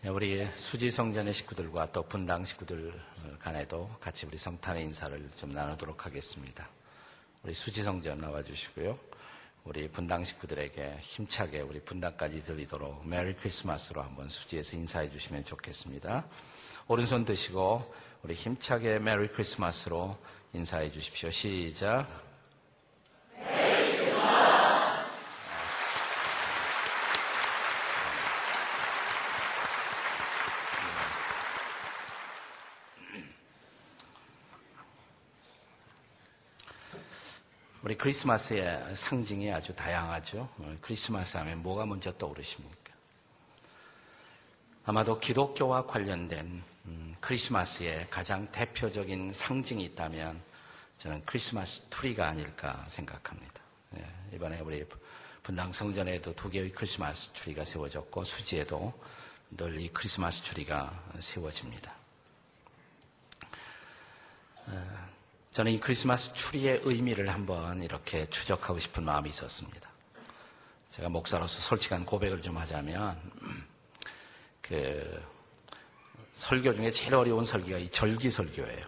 네, 우리 수지 성전의 식구들과 또 분당 식구들 간에도 같이 우리 성탄의 인사를 좀 나누도록 하겠습니다. 우리 수지 성전 나와주시고요. 우리 분당 식구들에게 힘차게 우리 분당까지 들리도록 메리 크리스마스로 한번 수지에서 인사해 주시면 좋겠습니다. 오른손 드시고 우리 힘차게 메리 크리스마스로 인사해 주십시오. 시작. 우리 크리스마스의 상징이 아주 다양하죠. 어, 크리스마스 하면 뭐가 먼저 떠오르십니까? 아마도 기독교와 관련된 음, 크리스마스의 가장 대표적인 상징이 있다면 저는 크리스마스 트리가 아닐까 생각합니다. 예, 이번에 우리 분당 성전에도 두 개의 크리스마스 트리가 세워졌고 수지에도 늘 이 크리스마스 트리가 세워집니다. 어, 저는 이 크리스마스 추리의 의미를 한번 이렇게 추적하고 싶은 마음이 있었습니다. 제가 목사로서 솔직한 고백을 좀 하자면, 그, 설교 중에 제일 어려운 설교가 이 절기 설교예요.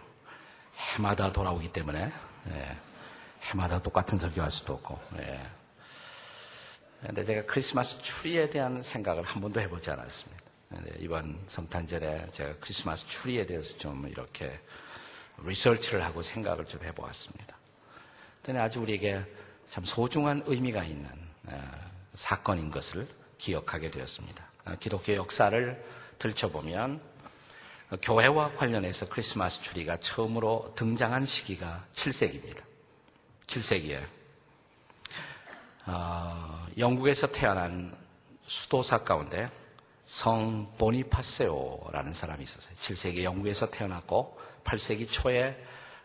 해마다 돌아오기 때문에, 예, 해마다 똑같은 설교 할 수도 없고, 예. 근데 제가 크리스마스 추리에 대한 생각을 한 번도 해보지 않았습니다. 이번 성탄절에 제가 크리스마스 추리에 대해서 좀 이렇게 리서치를 하고 생각을 좀 해보았습니다. 그랬더니 아주 우리에게 참 소중한 의미가 있는 어, 사건인 것을 기억하게 되었습니다. 어, 기독교 역사를 들춰보면 어, 교회와 관련해서 크리스마스 추리가 처음으로 등장한 시기가 7세기입니다. 7세기에 어, 영국에서 태어난 수도사 가운데 성 보니파세오라는 사람이 있었어요. 7세기 영국에서 태어났고 8세기 초에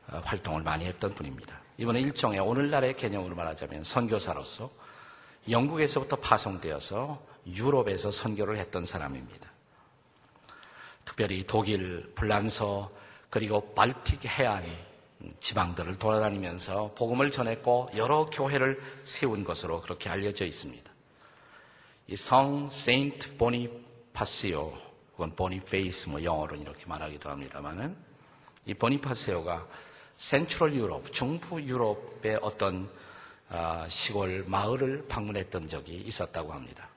어, 활동을 많이 했던 분입니다. 이번에 일종의 오늘날의 개념으로 말하자면 선교사로서 영국에서부터 파송되어서 유럽에서 선교를 했던 사람입니다. 특별히 독일, 불란서, 그리고 발틱 해안 지방들을 돌아다니면서 복음을 전했고 여러 교회를 세운 것으로 그렇게 알려져 있습니다. 이 성 세인트 보니파시오 혹은 보니페이스 뭐 영어로 이렇게 말하기도 합니다만은 이 보니파세오가 센트럴 유럽, 중부 유럽의 어떤 아, 시골 마을을 방문했던 적이 있었다고 합니다.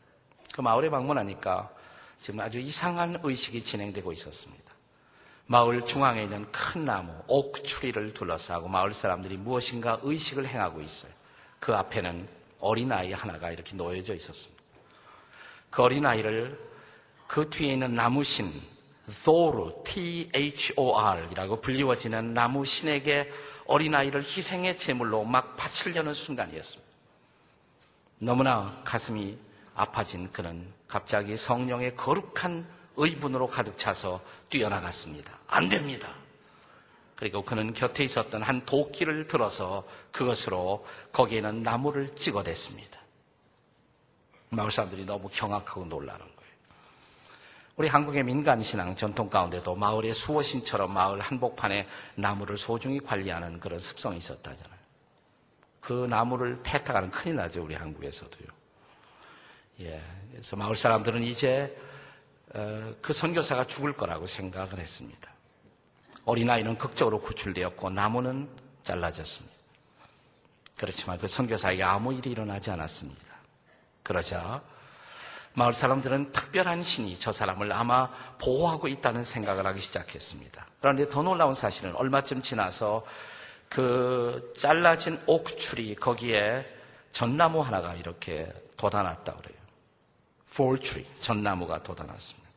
그 마을에 방문하니까 지금 아주 이상한 의식이 진행되고 있었습니다. 마을 중앙에 있는 큰 나무, 옥추리를 둘러싸고 마을 사람들이 무엇인가 의식을 행하고 있어요. 그 앞에는 어린아이 하나가 이렇게 놓여져 있었습니다. 그 어린아이를 그 뒤에 있는 나무신, Thor, T-H-O-R이라고 불리워지는 나무 신에게 어린아이를 희생의 제물로 막 바치려는 순간이었습니다. 너무나 가슴이 아파진 그는 갑자기 성령의 거룩한 의분으로 가득 차서 뛰어나갔습니다. 안 됩니다. 그리고 그는 곁에 있었던 한 도끼를 들어서 그것으로 거기에는 나무를 찍어댔습니다. 마을 사람들이 너무 경악하고 놀라는 거예요. 우리 한국의 민간신앙 전통 가운데도 마을의 수호신처럼 마을 한복판에 나무를 소중히 관리하는 그런 습성이 있었다잖아요. 그 나무를 폐탁하는 큰일 나죠, 우리 한국에서도요. 예. 그래서 마을 사람들은 이제 어, 그 선교사가 죽을 거라고 생각을 했습니다. 어린아이는 극적으로 구출되었고 나무는 잘라졌습니다. 그렇지만 그 선교사에게 아무 일이 일어나지 않았습니다. 그러자 마을 사람들은 특별한 신이 저 사람을 아마 보호하고 있다는 생각을 하기 시작했습니다. 그런데 더 놀라운 사실은 얼마쯤 지나서 그 잘라진 옥출이 거기에 전나무 하나가 이렇게 돋아났다 그래요. 폴트리, 전나무가 돋아났습니다.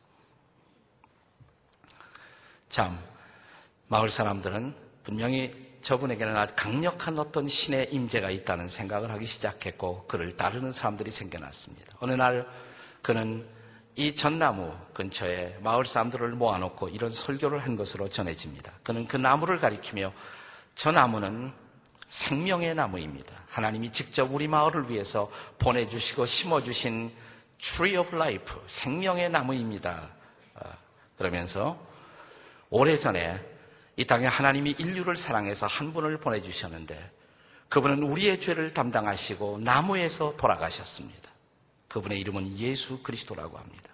참, 마을 사람들은 분명히 저분에게는 아주 강력한 어떤 신의 임재가 있다는 생각을 하기 시작했고, 그를 따르는 사람들이 생겨났습니다. 어느 날 그는 이 전나무 근처에 마을 사람들을 모아놓고 이런 설교를 한 것으로 전해집니다. 그는 그 나무를 가리키며 저 나무는 생명의 나무입니다. 하나님이 직접 우리 마을을 위해서 보내주시고 심어주신 Tree of Life, 생명의 나무입니다. 어, 그러면서 오래전에 이 땅에 하나님이 인류를 사랑해서 한 분을 보내주셨는데 그분은 우리의 죄를 담당하시고 나무에서 돌아가셨습니다. 그분의 이름은 예수 그리스도라고 합니다.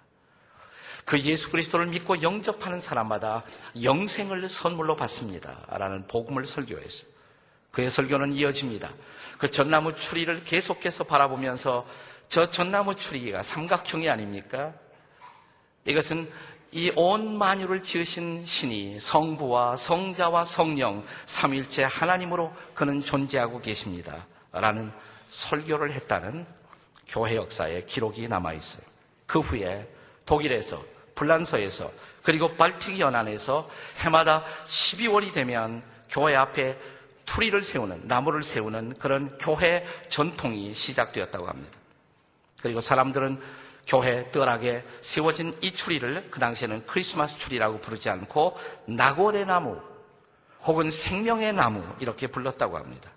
그 예수 그리스도를 믿고 영접하는 사람마다 영생을 선물로 받습니다. 라는 복음을 설교했어요. 그의 설교는 이어집니다. 그 전나무 추리를 계속해서 바라보면서 저 전나무 추리가 삼각형이 아닙니까? 이것은 이 온 만유를 지으신 신이 성부와 성자와 성령 삼일째 하나님으로 그는 존재하고 계십니다. 라는 설교를 했다는 교회 역사에 기록이 남아 있어요. 그 후에 독일에서 불란서에서 그리고 발틱 연안에서 해마다 12월이 되면 교회 앞에 투리를 세우는 나무를 세우는 그런 교회 전통이 시작되었다고 합니다. 그리고 사람들은 교회 뜰하게 세워진 이 추리를 그 당시에는 크리스마스 추리라고 부르지 않고 나골의 나무 혹은 생명의 나무 이렇게 불렀다고 합니다.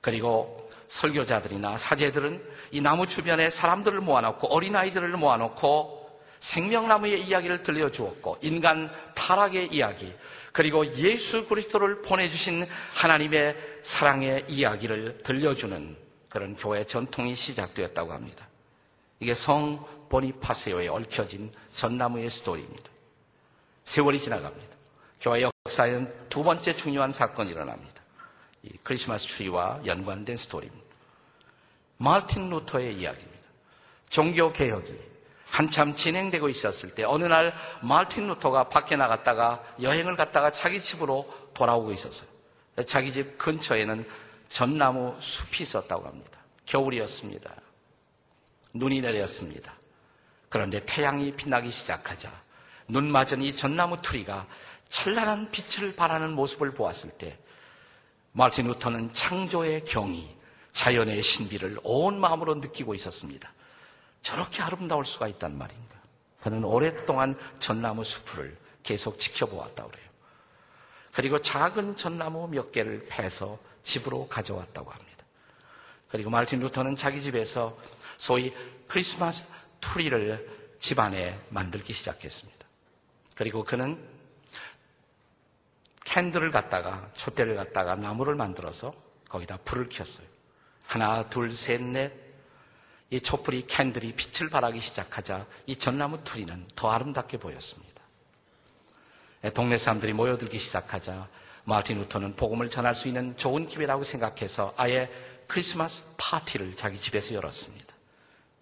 그리고 설교자들이나 사제들은 이 나무 주변에 사람들을 모아놓고 어린아이들을 모아놓고 생명나무의 이야기를 들려주었고 인간 타락의 이야기 그리고 예수 그리스도를 보내주신 하나님의 사랑의 이야기를 들려주는 그런 교회 전통이 시작되었다고 합니다. 이게 성 보니파시오에 얽혀진 전나무의 스토리입니다. 세월이 지나갑니다. 교회 역사에는 두 번째 중요한 사건이 일어납니다. 이 크리스마스 트리와 연관된 스토리입니다. 마틴 루터의 이야기입니다. 종교 개혁이 한참 진행되고 있었을 때 어느 날 마틴 루터가 밖에 나갔다가 여행을 갔다가 자기 집으로 돌아오고 있었어요. 자기 집 근처에는 전나무 숲이 있었다고 합니다. 겨울이었습니다. 눈이 내렸습니다. 그런데 태양이 빛나기 시작하자 눈 맞은 이 전나무 트리가 찬란한 빛을 발하는 모습을 보았을 때 마틴 루터는 창조의 경이, 자연의 신비를 온 마음으로 느끼고 있었습니다. 저렇게 아름다울 수가 있단 말인가. 그는 오랫동안 전나무 숲을 계속 지켜보았다고 그래요. 그리고 작은 전나무 몇 개를 패서 집으로 가져왔다고 합니다. 그리고 마틴 루터는 자기 집에서 소위 크리스마스 트리를 집안에 만들기 시작했습니다. 그리고 그는 캔들을 갖다가 촛대를 갖다가 나무를 만들어서 거기다 불을 켰어요. 하나, 둘, 셋, 넷. 이 촛불이 캔들이 빛을 발하기 시작하자 이 전나무 투리는 더 아름답게 보였습니다. 동네 사람들이 모여들기 시작하자 마틴 루터는 복음을 전할 수 있는 좋은 기회라고 생각해서 아예 크리스마스 파티를 자기 집에서 열었습니다.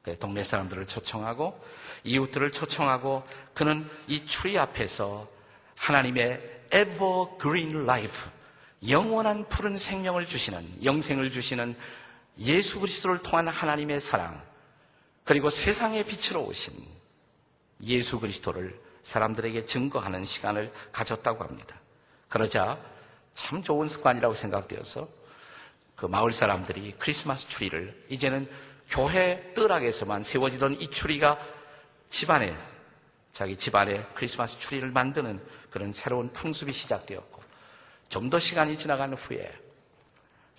그 동네 사람들을 초청하고 이웃들을 초청하고 그는 이 추리 앞에서 하나님의 evergreen life 영원한 푸른 생명을 주시는 영생을 주시는 예수 그리스도를 통한 하나님의 사랑 그리고 세상의 빛으로 오신 예수 그리스도를 사람들에게 증거하는 시간을 가졌다고 합니다. 그러자 참 좋은 습관이라고 생각되어서 그 마을 사람들이 크리스마스 추리를 이제는 교회 뜰락에서만 세워지던 이 추리가 집안에 자기 집안에 크리스마스 추리를 만드는 그런 새로운 풍습이 시작되었고 좀 더 시간이 지나간 후에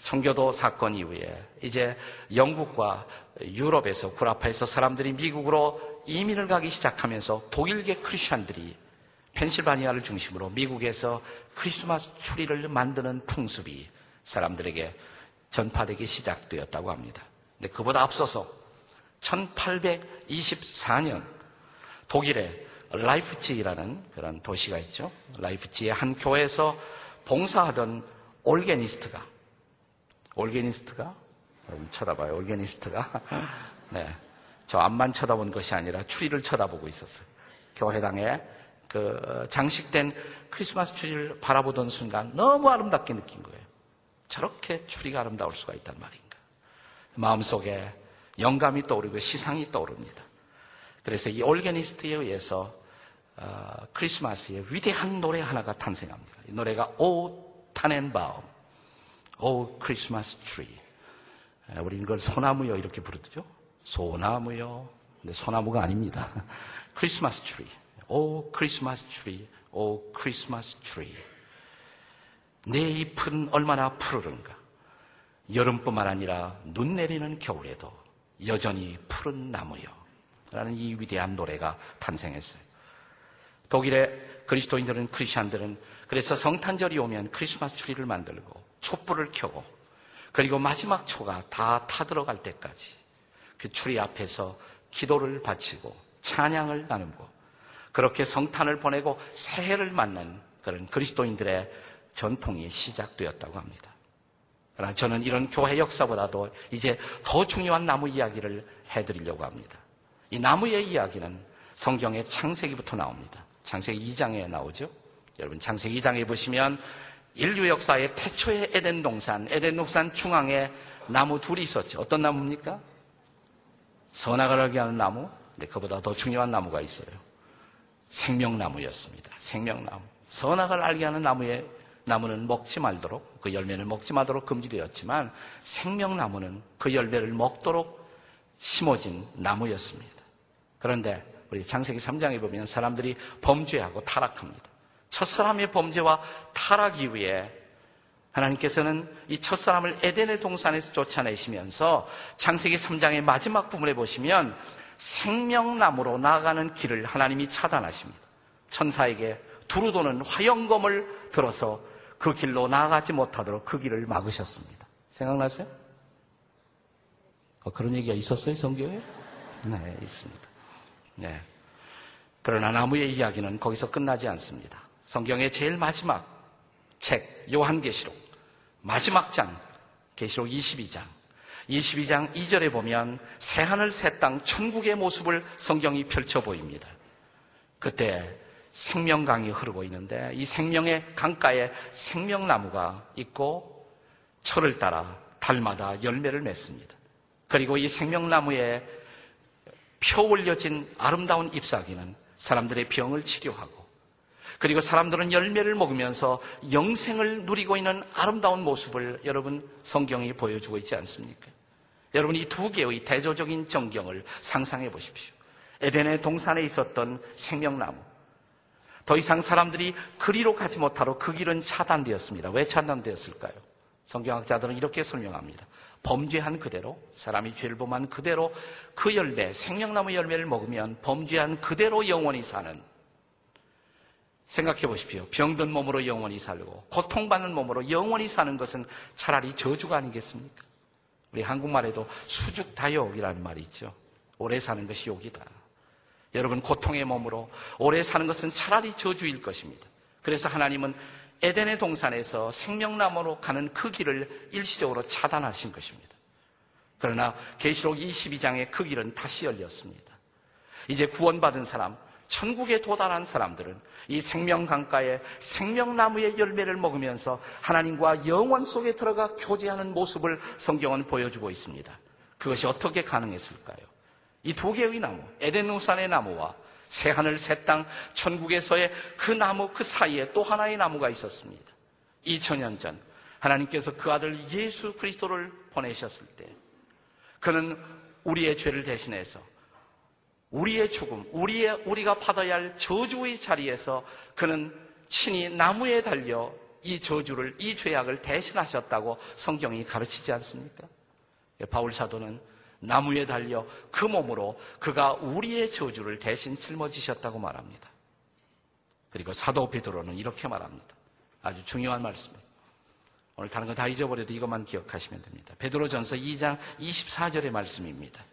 청교도 사건 이후에 이제 영국과 유럽에서 구라파에서 사람들이 미국으로 이민을 가기 시작하면서 독일계 크리스천들이 펜실바니아를 중심으로 미국에서 크리스마스 트리를 만드는 풍습이 사람들에게 전파되기 시작되었다고 합니다. 근데 그보다 앞서서 1824년 독일의 라이프치히라는 그런 도시가 있죠. 라이프치히의 한 교회에서 봉사하던 오르가니스트가 오르가니스트가 쳐다봐요. 오르가니스트가 네. 저 앞만 쳐다본 것이 아니라 트리를 쳐다보고 있었어요. 교회당에 그 장식된 크리스마스 트리를 바라보던 순간 너무 아름답게 느낀 거예요. 저렇게 트리가 아름다울 수가 있단 말인가. 마음속에 영감이 떠오르고 시상이 떠오릅니다. 그래서 이 오르가니스트에 의해서 어, 크리스마스의 위대한 노래 하나가 탄생합니다. 이 노래가 O Tannenbaum, 오 크리스마스 트리. 우리 이걸 소나무요 이렇게 부르죠. 소나무요. 근데 소나무가 아닙니다. 크리스마스 트리. 오 크리스마스 트리. 오 크리스마스 트리. 네 잎은 얼마나 푸르른가. 여름뿐만 아니라 눈 내리는 겨울에도 여전히 푸른 나무요. 라는 이 위대한 노래가 탄생했어요. 독일의 그리스도인들은 크리스천들은 그래서 성탄절이 오면 크리스마스 트리를 만들고 촛불을 켜고 그리고 마지막 초가 다 타들어갈 때까지 그 추리 앞에서 기도를 바치고 찬양을 나누고 그렇게 성탄을 보내고 새해를 맞는 그런 그리스도인들의 전통이 시작되었다고 합니다. 그러나 저는 이런 교회 역사보다도 이제 더 중요한 나무 이야기를 해드리려고 합니다. 이 나무의 이야기는 성경의 창세기부터 나옵니다. 창세기 2장에 나오죠. 여러분 창세기 2장에 보시면 인류 역사의 태초의 에덴 동산, 에덴 동산 중앙에 나무 둘이 있었죠. 어떤 나무입니까? 선악을 알게 하는 나무. 근데 그보다 더 중요한 나무가 있어요. 생명나무였습니다. 생명나무. 선악을 알게 하는 나무의 나무는 먹지 말도록 그 열매를 먹지 말도록 금지되었지만 생명나무는 그 열매를 먹도록 심어진 나무였습니다. 그런데 우리 창세기 3장에 보면 사람들이 범죄하고 타락합니다. 첫사람의 범죄와 타락 이후에 하나님께서는 이 첫사람을 에덴의 동산에서 쫓아내시면서 창세기 3장의 마지막 부분에 보시면 생명나무로 나아가는 길을 하나님이 차단하십니다. 천사에게 두루 도는 화영검을 들어서 그 길로 나아가지 못하도록 그 길을 막으셨습니다. 생각나세요? 어, 그런 얘기가 있었어요, 성경에? 네, 있습니다. 네. 그러나 나무의 이야기는 거기서 끝나지 않습니다. 성경의 제일 마지막 책, 요한계시록. 마지막 장, 계시록 22장. 22장 2절에 보면 새하늘 새 땅 천국의 모습을 성경이 펼쳐 보입니다. 그때 생명강이 흐르고 있는데 이 생명의 강가에 생명나무가 있고 철을 따라 달마다 열매를 맺습니다. 그리고 이 생명나무에 펴 올려진 아름다운 잎사귀는 사람들의 병을 치료하고 그리고 사람들은 열매를 먹으면서 영생을 누리고 있는 아름다운 모습을 여러분 성경이 보여주고 있지 않습니까? 여러분 이 두 개의 대조적인 전경을 상상해 보십시오. 에덴의 동산에 있었던 생명나무. 더 이상 사람들이 그리로 가지 못하러 그 길은 차단되었습니다. 왜 차단되었을까요? 성경학자들은 이렇게 설명합니다. 범죄한 그대로, 사람이 죄를 범한 그대로 그 열매, 생명나무 열매를 먹으면 범죄한 그대로 영원히 사는 생각해 보십시오. 병든 몸으로 영원히 살고 고통받는 몸으로 영원히 사는 것은 차라리 저주가 아니겠습니까? 우리 한국말에도 수죽다욕이라는 말이 있죠. 오래 사는 것이 욕이다. 여러분 고통의 몸으로 오래 사는 것은 차라리 저주일 것입니다. 그래서 하나님은 에덴의 동산에서 생명나무로 가는 그 길을 일시적으로 차단하신 것입니다. 그러나 계시록 22장의 그 길은 다시 열렸습니다. 이제 구원받은 사람, 천국에 도달한 사람들은 이 생명 강가에 생명나무의 열매를 먹으면서 하나님과 영원 속에 들어가 교제하는 모습을 성경은 보여주고 있습니다. 그것이 어떻게 가능했을까요? 이 두 개의 나무, 에덴우산의 나무와 새하늘 새 땅 천국에서의 그 나무 그 사이에 또 하나의 나무가 있었습니다. 2000년 전 하나님께서 그 아들 예수 그리스도를 보내셨을 때 그는 우리의 죄를 대신해서 우리의 죽음, 우리의, 우리가 받아야 할 저주의 자리에서 그는 친히 나무에 달려 이 저주를, 이 죄악을 대신하셨다고 성경이 가르치지 않습니까? 예, 바울 사도는 나무에 달려 그 몸으로 그가 우리의 저주를 대신 짊어지셨다고 말합니다. 그리고 사도 베드로는 이렇게 말합니다. 아주 중요한 말씀입니다. 오늘 다른 거 다 잊어버려도 이것만 기억하시면 됩니다. 베드로전서 2장 24절의 말씀입니다.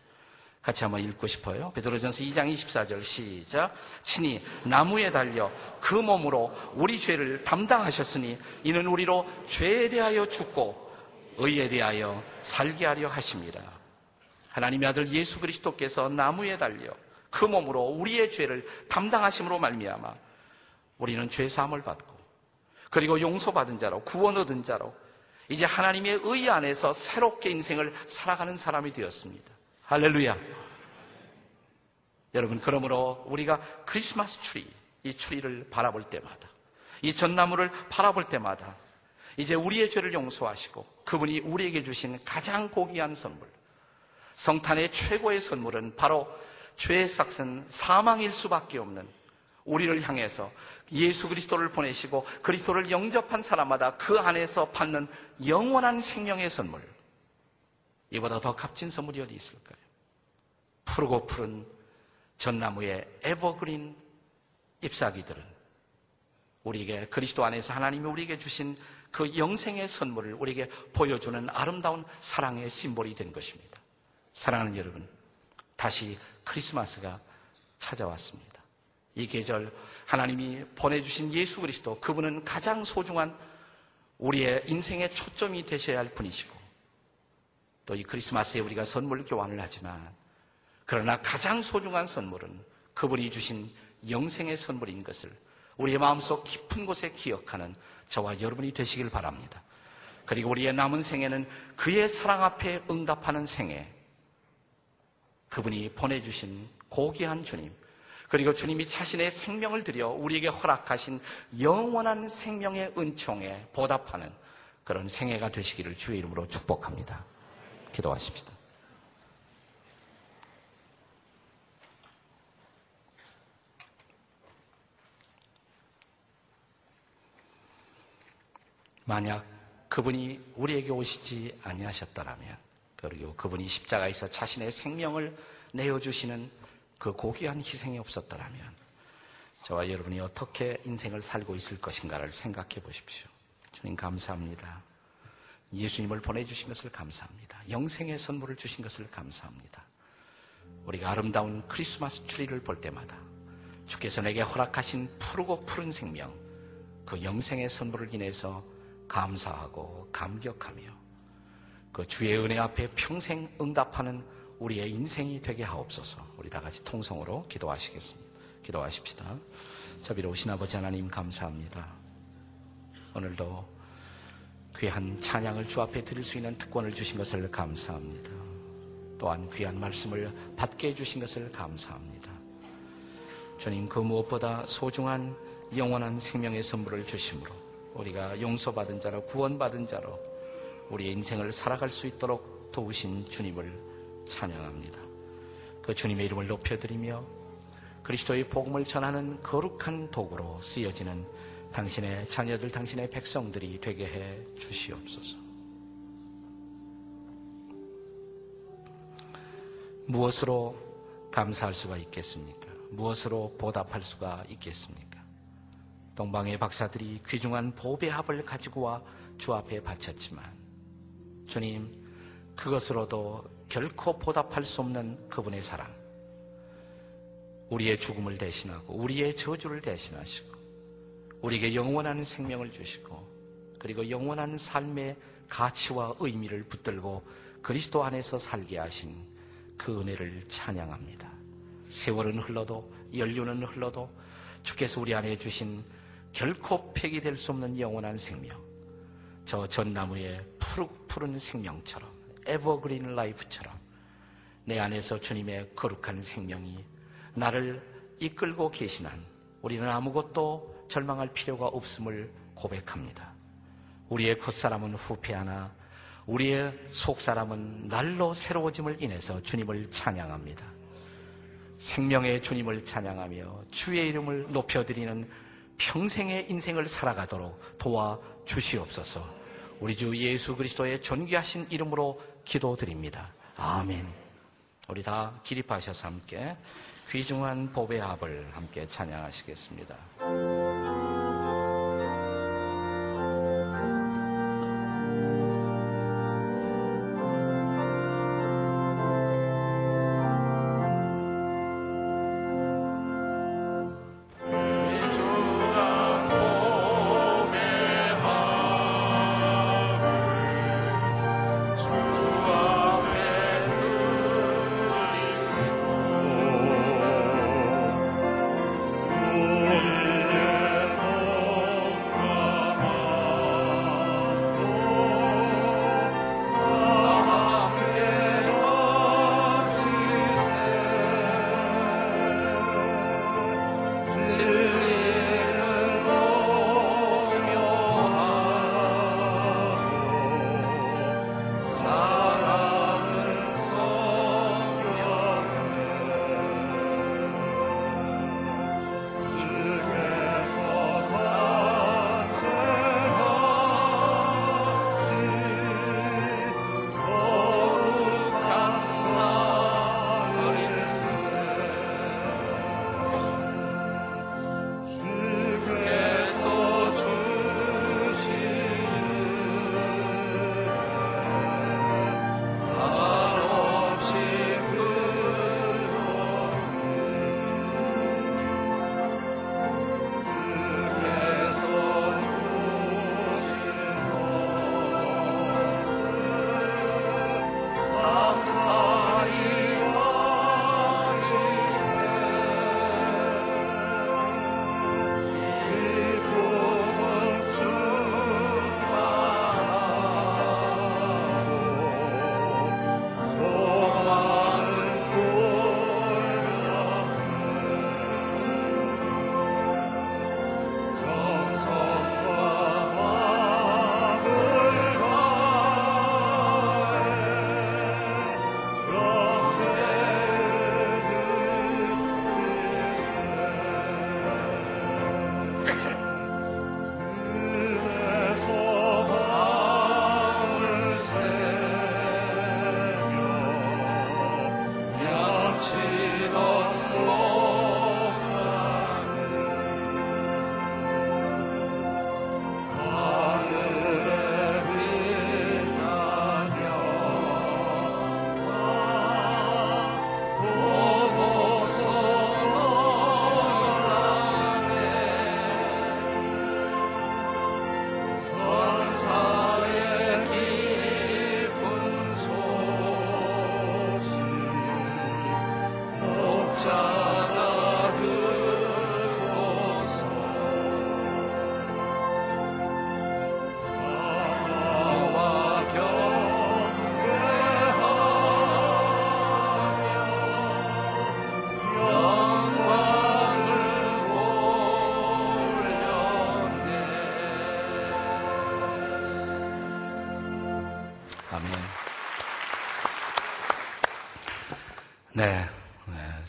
같이 한번 읽고 싶어요. 베드로전서 2장 24절 시작. 친히 나무에 달려 그 몸으로 우리 죄를 담당하셨으니 이는 우리로 죄에 대하여 죽고 의에 대하여 살게 하려 하십니다. 하나님의 아들 예수 그리스도께서 나무에 달려 그 몸으로 우리의 죄를 담당하심으로 말미암아 우리는 죄 사함을 받고 그리고 용서받은 자로 구원 얻은 자로 이제 하나님의 의 안에서 새롭게 인생을 살아가는 사람이 되었습니다. 할렐루야. 여러분, 그러므로 우리가 크리스마스 추리, 이 추리를 바라볼 때마다, 이 전나무를 바라볼 때마다, 이제 우리의 죄를 용서하시고, 그분이 우리에게 주신 가장 고귀한 선물, 성탄의 최고의 선물은 바로 죄의 삭은 사망일 수밖에 없는 우리를 향해서 예수 그리스도를 보내시고 그리스도를 영접한 사람마다 그 안에서 받는 영원한 생명의 선물. 이보다 더 값진 선물이 어디 있을까요? 푸르고 푸른 전나무의 evergreen 잎사귀들은 우리에게 그리스도 안에서 하나님이 우리에게 주신 그 영생의 선물을 우리에게 보여주는 아름다운 사랑의 심볼이 된 것입니다. 사랑하는 여러분, 다시 크리스마스가 찾아왔습니다. 이 계절 하나님이 보내주신 예수 그리스도 그분은 가장 소중한 우리의 인생의 초점이 되셔야 할 분이시고 또 이 크리스마스에 우리가 선물 교환을 하지만 그러나 가장 소중한 선물은 그분이 주신 영생의 선물인 것을 우리의 마음속 깊은 곳에 기억하는 저와 여러분이 되시길 바랍니다. 그리고 우리의 남은 생애는 그의 사랑 앞에 응답하는 생애, 그분이 보내주신 고귀한 주님, 그리고 주님이 자신의 생명을 들여 우리에게 허락하신 영원한 생명의 은총에 보답하는 그런 생애가 되시기를 주의 이름으로 축복합니다. 기도하십시다. 만약 그분이 우리에게 오시지 아니하셨다라면 그리고 그분이 십자가에서 자신의 생명을 내어주시는 그 고귀한 희생이 없었더라면 저와 여러분이 어떻게 인생을 살고 있을 것인가를 생각해 보십시오. 주님 감사합니다. 예수님을 보내주신 것을 감사합니다. 영생의 선물을 주신 것을 감사합니다. 우리가 아름다운 크리스마스 트리를 볼 때마다 주께서 내게 허락하신 푸르고 푸른 생명, 그 영생의 선물을 인해서 감사하고 감격하며 그 주의 은혜 앞에 평생 응답하는 우리의 인생이 되게 하옵소서. 우리 다 같이 통성으로 기도하시겠습니다. 기도하십시다. 자비로우신 아버지 하나님 감사합니다. 오늘도 귀한 찬양을 주 앞에 드릴 수 있는 특권을 주신 것을 감사합니다. 또한 귀한 말씀을 받게 해주신 것을 감사합니다. 주님 그 무엇보다 소중한 영원한 생명의 선물을 주심으로 우리가 용서받은 자로 구원받은 자로 우리의 인생을 살아갈 수 있도록 도우신 주님을 찬양합니다. 그 주님의 이름을 높여드리며 그리스도의 복음을 전하는 거룩한 도구로 쓰여지는 당신의 자녀들, 당신의 백성들이 되게 해 주시옵소서. 무엇으로 감사할 수가 있겠습니까? 무엇으로 보답할 수가 있겠습니까? 동방의 박사들이 귀중한 보배 합을 가지고 와 주 앞에 바쳤지만 주님 그것으로도 결코 보답할 수 없는 그분의 사랑 우리의 죽음을 대신하고 우리의 저주를 대신하시고 우리에게 영원한 생명을 주시고 그리고 영원한 삶의 가치와 의미를 붙들고 그리스도 안에서 살게 하신 그 은혜를 찬양합니다. 세월은 흘러도 연륜은 흘러도 주께서 우리 안에 주신 결코 폐기될 수 없는 영원한 생명 저 전나무의 푸르 푸른 생명처럼 에버그린 라이프처럼 내 안에서 주님의 거룩한 생명이 나를 이끌고 계신 한 우리는 아무것도 절망할 필요가 없음을 고백합니다. 우리의 겉사람은 후패하나 우리의 속사람은 날로 새로워짐을 인해서 주님을 찬양합니다. 생명의 주님을 찬양하며 주의 이름을 높여드리는 평생의 인생을 살아가도록 도와 주시옵소서. 우리 주 예수 그리스도의 존귀하신 이름으로 기도드립니다. 아멘. 우리 다 기립하셔서 함께 귀중한 법의 합을 함께 찬양하시겠습니다.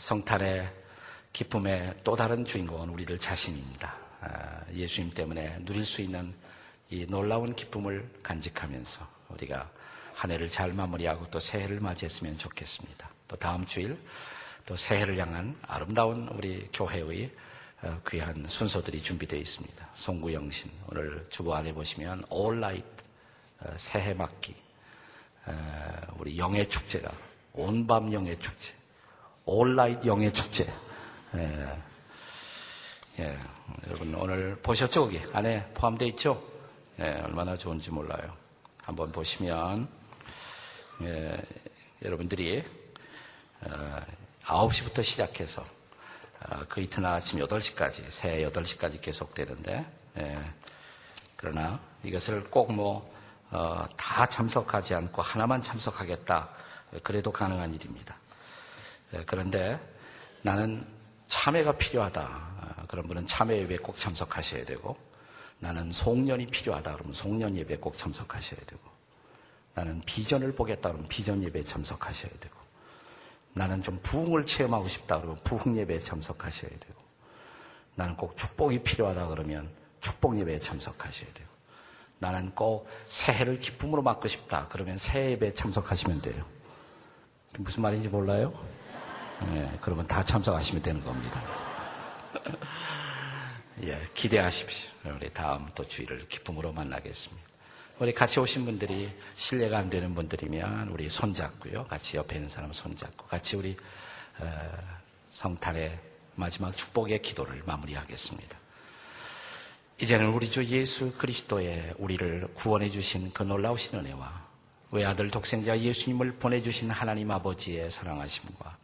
성탄의 기쁨의 또 다른 주인공은 우리들 자신입니다. 아, 예수님 때문에 누릴 수 있는 이 놀라운 기쁨을 간직하면서 우리가 한 해를 잘 마무리하고 또 새해를 맞이했으면 좋겠습니다. 또 다음 주일 또 새해를 향한 아름다운 우리 교회의 어, 귀한 순서들이 준비되어 있습니다. 송구영신 오늘 주보 안에 보시면 Light 어, 새해 맞기 어, 우리 영의 축제가 온밤 영의 축제 Light 영의 축제 예. 예. 여러분 오늘 보셨죠 거기 안에 포함되어 있죠? 예, 얼마나 좋은지 몰라요. 한번 보시면 예, 여러분들이 어, 9시부터 시작해서 어, 그 이튿날 아침 8시까지 새해 8시까지 계속되는데 예, 그러나 이것을 꼭뭐다 어, 참석하지 않고 하나만 참석하겠다 그래도 가능한 일입니다. 예, 그런데 나는 참여가 필요하다. 어, 그런 분은 참여 예배 꼭 참석하셔야 되고 나는 송년이 필요하다. 그러면 송년 예배 꼭 참석하셔야 되고 나는 비전을 보겠다. 그러면 비전 예배에 참석하셔야 되고 나는 좀 부흥을 체험하고 싶다. 그러면 부흥 예배에 참석하셔야 되고 나는 꼭 축복이 필요하다. 그러면 축복 예배에 참석하셔야 되고 나는 꼭 새해를 기쁨으로 맞고 싶다. 그러면 새해 예배에 참석하시면 돼요. 무슨 말인지 몰라요? 예, 그러면 다 참석하시면 되는 겁니다. 예, 기대하십시오. 우리 다음 또 주일을 기쁨으로 만나겠습니다. 우리 같이 오신 분들이 신뢰가 안 되는 분들이면 우리 손잡고요. 같이 옆에 있는 사람 손잡고 같이 우리 어, 성탄의 마지막 축복의 기도를 마무리하겠습니다. 이제는 우리 주 예수 그리스도의 우리를 구원해 주신 그 놀라우신 은혜와 외아들 독생자 예수님을 보내주신 하나님 아버지의 사랑하심과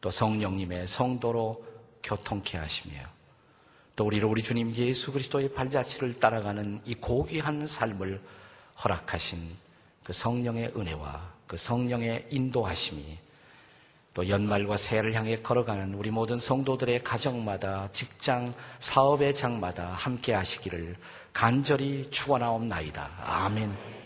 또 성령님의 성도로 교통케 하시며 또 우리를 우리 주님 예수 그리스도의 발자취를 따라가는 이 고귀한 삶을 허락하신 그 성령의 은혜와 그 성령의 인도하심이 또 연말과 새해를 향해 걸어가는 우리 모든 성도들의 가정마다 직장, 사업의 장마다 함께 하시기를 간절히 축원하옵나이다. 아멘.